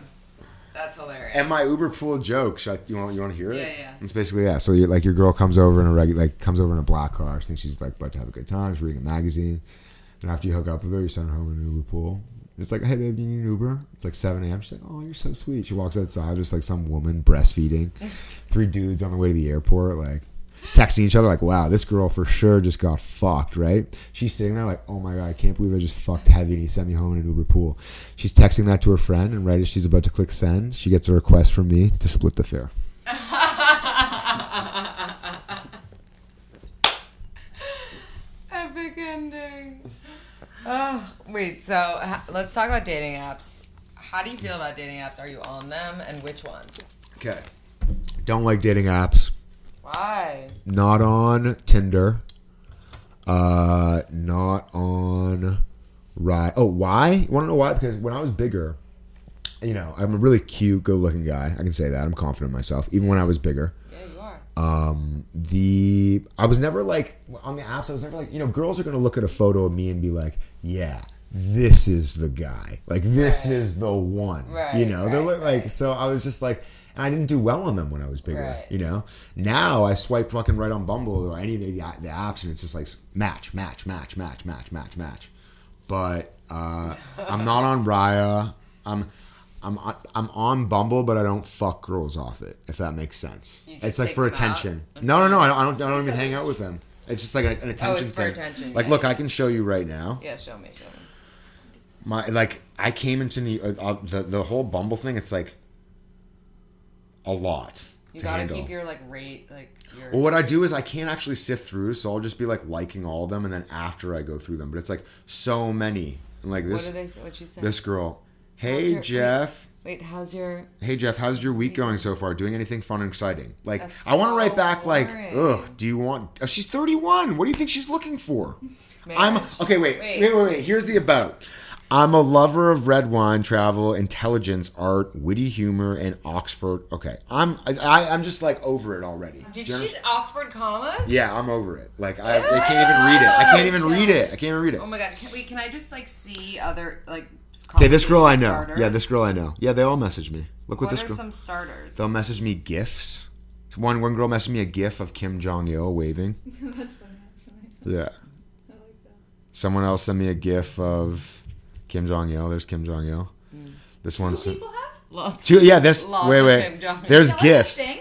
That's hilarious. And my Uber pool joke. Should I, you want you want to hear it? Yeah, yeah. It's basically yeah. So you're like your girl comes over in a regular like comes over in a black car. She thinks she's like about to have a good time. She's reading a magazine. And after you hook up with her, you send her home in an Uber pool. It's like, hey babe, you need an Uber? It's like 7 a.m. She's like, oh, you're so sweet. She walks outside, just like some woman breastfeeding. Three dudes on the way to the airport, like, texting each other like, "Wow, this girl for sure just got fucked." Right? She's sitting there like, "Oh my god, I can't believe I just fucked Heavvy and he sent me home in an Uber pool." She's texting that to her friend, and right as she's about to click send, she gets a request from me to split the fare. Epic ending. Oh, wait. So ha- let's talk about dating apps. How do you feel about dating apps? Are you on them, and which ones? Okay. Don't like dating apps. Why? Not on Tinder. Uh, not on Right. Oh, why? You want to know why? Because when I was bigger, you know, I'm a really cute, good-looking guy. I can say that. I'm confident in myself, even when I was bigger. Yeah, you are. Um, the I was never like on the apps. I was never like, you know, girls are gonna look at a photo of me and be like, yeah, this is the guy. Like this Right. is the one. Right, you know, they're right, like. So I was just like. And I didn't do well on them when I was bigger, Right. you know. Now I swipe fucking right on Bumble or any of the, the apps, and it's just like match, match, match, match, match, match, match. But uh, I'm not on Raya. I'm I'm I'm on Bumble, but I don't fuck girls off it. If that makes sense. You It's like for out attention. No, no, no. I don't, I don't. I don't even hang out with them. It's just like an, an attention Oh, it's for thing. attention, Like, yeah, look. I can show you right now. Yeah, show me, show me. My like, I came into New, uh, uh, the the whole Bumble thing. It's like a lot. You to gotta handle. keep your like rate, like your. Well, what I do is I can't actually sift through, so I'll just be like liking all of them, and then after I go through them, but it's like so many. And like what this, did they say? What she said? this girl. Hey your- Jeff. Wait, how's your? Hey Jeff, how's your week going so far? Doing anything fun and exciting? Like, That's I want to so write back like, ugh. Do you want? Oh, she's thirty-one. What do you think she's looking for? I'm okay. Wait, Wait. wait, wait, wait. Here's the about. I'm a lover of red wine, travel, intelligence, art, witty humor, and Oxford. Okay, I'm I, I'm just like over it already. Did you she? Oxford commas? Yeah, I'm over it. Like I, I can't even read it. I can't even read it. I can't even read it. Oh my god! Can, wait, can I just like see other like? Okay, this girl I know. starters? Yeah, this girl I know. Yeah, they all message me. Look what, What this are girl. some starters? They'll message me gifs. One one girl messaged me a gif of Kim Jong Il waving. That's funny, actually. Yeah. I like that. Someone else sent me a gif of Kim Jong Il. There's Kim Jong Il. Mm. This one's People have? Lots. Two, yeah. This Lots wait wait. Kim There's gifts. that like a gifs. thing?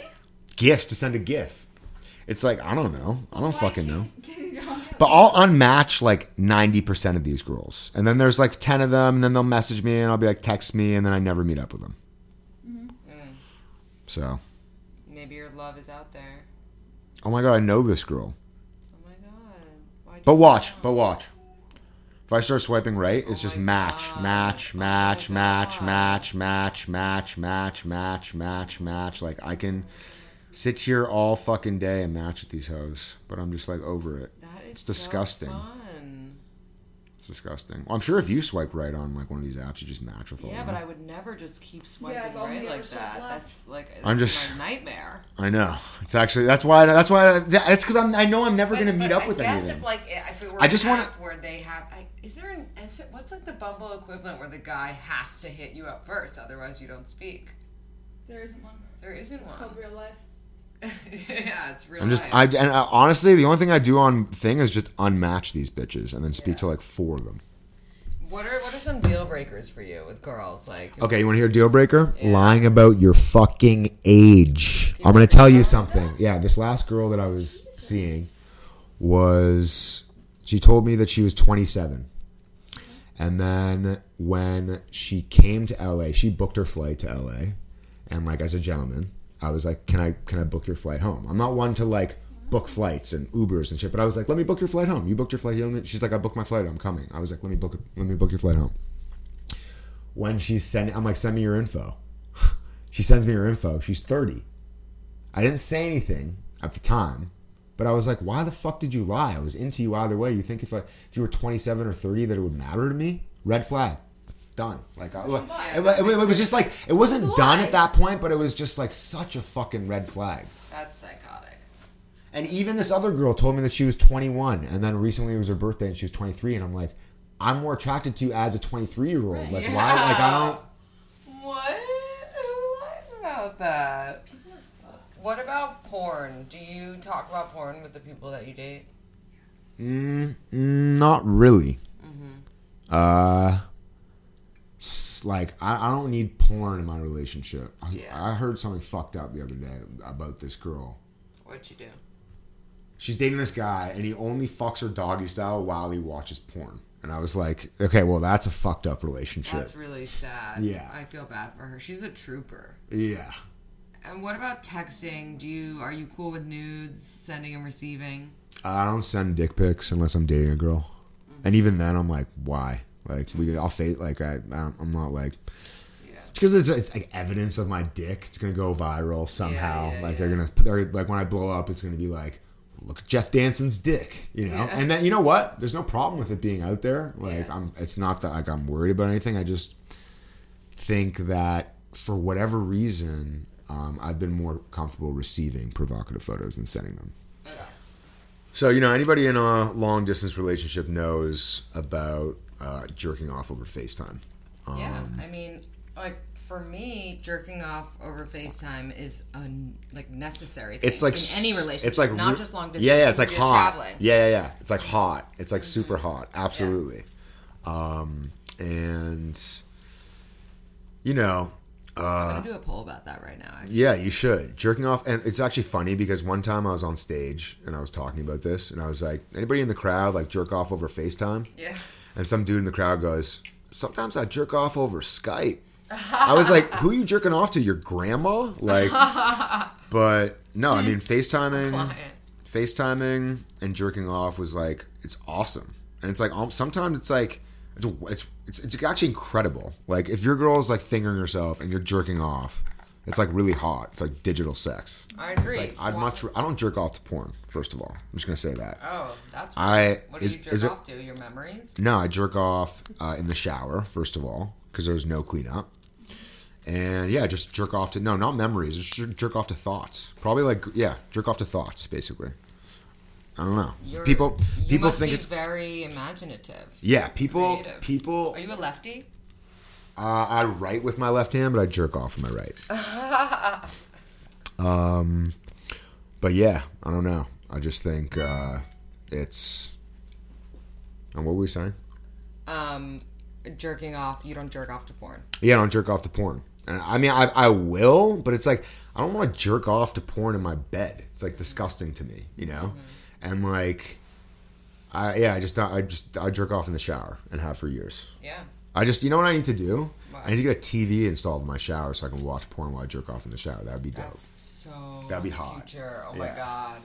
Gifs to send a gif. It's like I don't know. I don't Why fucking know. Kim- Kim But I'll unmatch like 90% of these girls. And then there's like 10 of them, and then they'll message me, and I'll be like, text me, and then I never meet up with them. Mm-hmm. Mm. So, Maybe your love is out there. oh my God, I know this girl. Oh my god. Why'd But watch, but watch. If I start swiping right, it's just match, match, Oh match, match, match, match, match, match, match, match, match. Like I can sit here all fucking day and match with these hoes, but I'm just like over it. It's disgusting. So fun. It's disgusting. Well, I'm sure if you swipe right on like one of these apps, you just match with all Yeah, but. I would never just keep swiping I've right like that. left. That's like I'm that's just- my nightmare. I know. It's actually that's why that's why it's because I'm I know I'm never gonna But- meet but up with I guess anything. if like if it were I just wanna- where they have, I, is there an is it, what's like the Bumble equivalent where the guy has to hit you up first, otherwise you don't speak? There isn't one. There isn't It's one. called real life. yeah, it's real. I'm just life. I and uh, honestly the only thing I do on thing is just unmatch these bitches and then speak to like four of them. What are what are some deal breakers for you with girls? Like Okay, you want to hear a deal breaker? Lying about your fucking age. I'm going to tell you something. Yeah, this last girl that I was seeing was she told me that she was 27. And then when she came to LA, she booked her flight to LA. And like as a gentleman, I was like, "Can I can I book your flight home?" I'm not one to like book flights and Ubers and shit, but I was like, "Let me book your flight home." You booked your flight here. She's like, "I booked my flight. I'm coming." I was like, "Let me book. Let me book your flight home." when she's sending, I'm like, send me your info. she sends me her info. She's 30. I didn't say anything at the time, but I was like, why the fuck did you lie? I was into you either way. You think if I, if you were 27 or 30 that it would matter to me? Red flag. Done. Like, I, it, it- it was just like, it wasn't done at that point, but it was just like such a fucking red flag. that's psychotic. And even this other girl told me that she was 21, and then recently it was her birthday and she was 23, and I'm like, I'm more attracted to you as a 23 year old. Like, why? Like, I don't. What? Who lies about that? What about porn? Do you talk about porn with the people that you date? Mm, not really. Uh, like I, I don't need porn in my relationship. I, Yeah. I heard something fucked up the other day about this girl. What'd you do? she's dating this guy, and he only fucks her doggy style while he watches porn. And I was like, okay, well, that's a fucked up relationship. That's really sad. Yeah. I feel bad for her. She's a trooper. yeah. And what about texting? Do you are you cool with nudes, sending and receiving? I don't send dick pics unless I'm dating a girl, and even then, I'm like, why? Like we, I'll fate. Like I, I'm not like Yeah. because it's, it's like evidence of my dick. It's gonna go viral somehow. yeah, like yeah. they're gonna, they're like when I blow up, it's gonna be like, look at Jeff Danson's dick, you know. Yeah. And then you know what? There's no problem with it being out there. Like Yeah. I'm, it's not that like I'm worried about anything. I just think that for whatever reason, um, I've been more comfortable receiving provocative photos than sending them. So you know, anybody in a long distance relationship knows about uh, jerking off over FaceTime. Yeah, Um, I mean, like for me, jerking off over FaceTime is a like necessary thing It's like in any relationship. It's like not just long distance. Yeah, yeah. It's like hot. Traveling. Yeah, yeah, yeah. It's like hot. It's like super Mm-hmm. hot. Absolutely. Um, and you know, I'm uh, gonna do a poll about that right now. Actually. yeah, you should jerking off. And it's actually funny because one time I was on stage and I was talking about this, and I was like, anybody in the crowd like jerk off over FaceTime? Yeah. And some dude in the crowd goes, Sometimes I jerk off over Skype. I was like, Who are you jerking off to? Your grandma? Like, but no, I mean, FaceTiming. FaceTiming and jerking off was like, it's awesome. And it's like, um, sometimes it's like, it's, it's, it's, it's actually incredible. Like, if your girl is like fingering herself and you're jerking off, it's like really hot. It's like digital sex. I agree. Like, I'd Why- much, I don't jerk off to porn, first of all. I'm just going to say that. Oh, that's. I- What do is- you jerk is it- off to? Your memories? No, I jerk off uh, in the shower first of all because there's no cleanup, and yeah, just jerk off to no, not memories. Just jerk off to thoughts. Probably like yeah, jerk off to thoughts basically. I don't know. You're, people people think it's very imaginative. yeah. People creative. people. Are you a lefty? Uh, I write with my left hand, but I jerk off with my right. um, but yeah, I don't know. I just think uh, it's. And what were we saying? Um, jerking off. You don't jerk off to porn. Yeah, I don't jerk off to porn. And I mean, I, I will, but it's like I don't want to jerk off to porn in my bed. It's like disgusting to me, you know. And like, I yeah, I just I just I jerk off in the shower and have for years. Yeah. I just you know what I need to do? What? I need to get a TV installed in my shower so I can watch porn while I jerk off in the shower. That would be dope. That's so. That'd be hot. Future. Oh my god.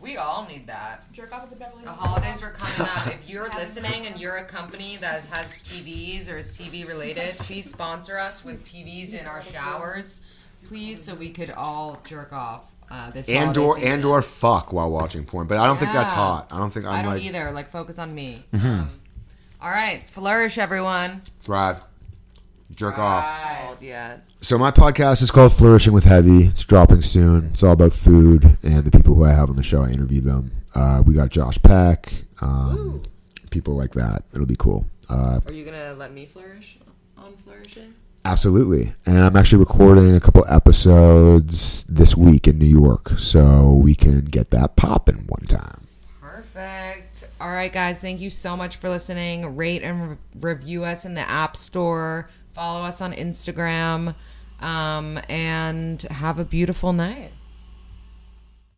We all need that. Jerk off at the Beverly The holidays are coming up. If you're listening and you're a company that has TVs or is TV related, please sponsor us with TVs in our showers, please, so we could all jerk off uh, this and holiday or season. and or fuck while watching porn. But I don't think that's hot. I don't think I'm I don't like either. Like, focus on me. Mm-hmm. Um, all right, flourish, everyone. thrive. Jerk off. Yeah. So my podcast is called Flourishing with Heavvy. It's dropping soon. It's all about food and the people who I have on the show. I interview them. Uh, we got Josh Peck, um, people like that. It'll be cool. Uh, Are you gonna let me flourish on flourishing? absolutely. And I'm actually recording a couple episodes this week in New York, so we can get that popping one time. All right, guys. Thank you so much for listening. Rate and re- review us in the App Store. Follow us on Instagram. Um, and have a beautiful night.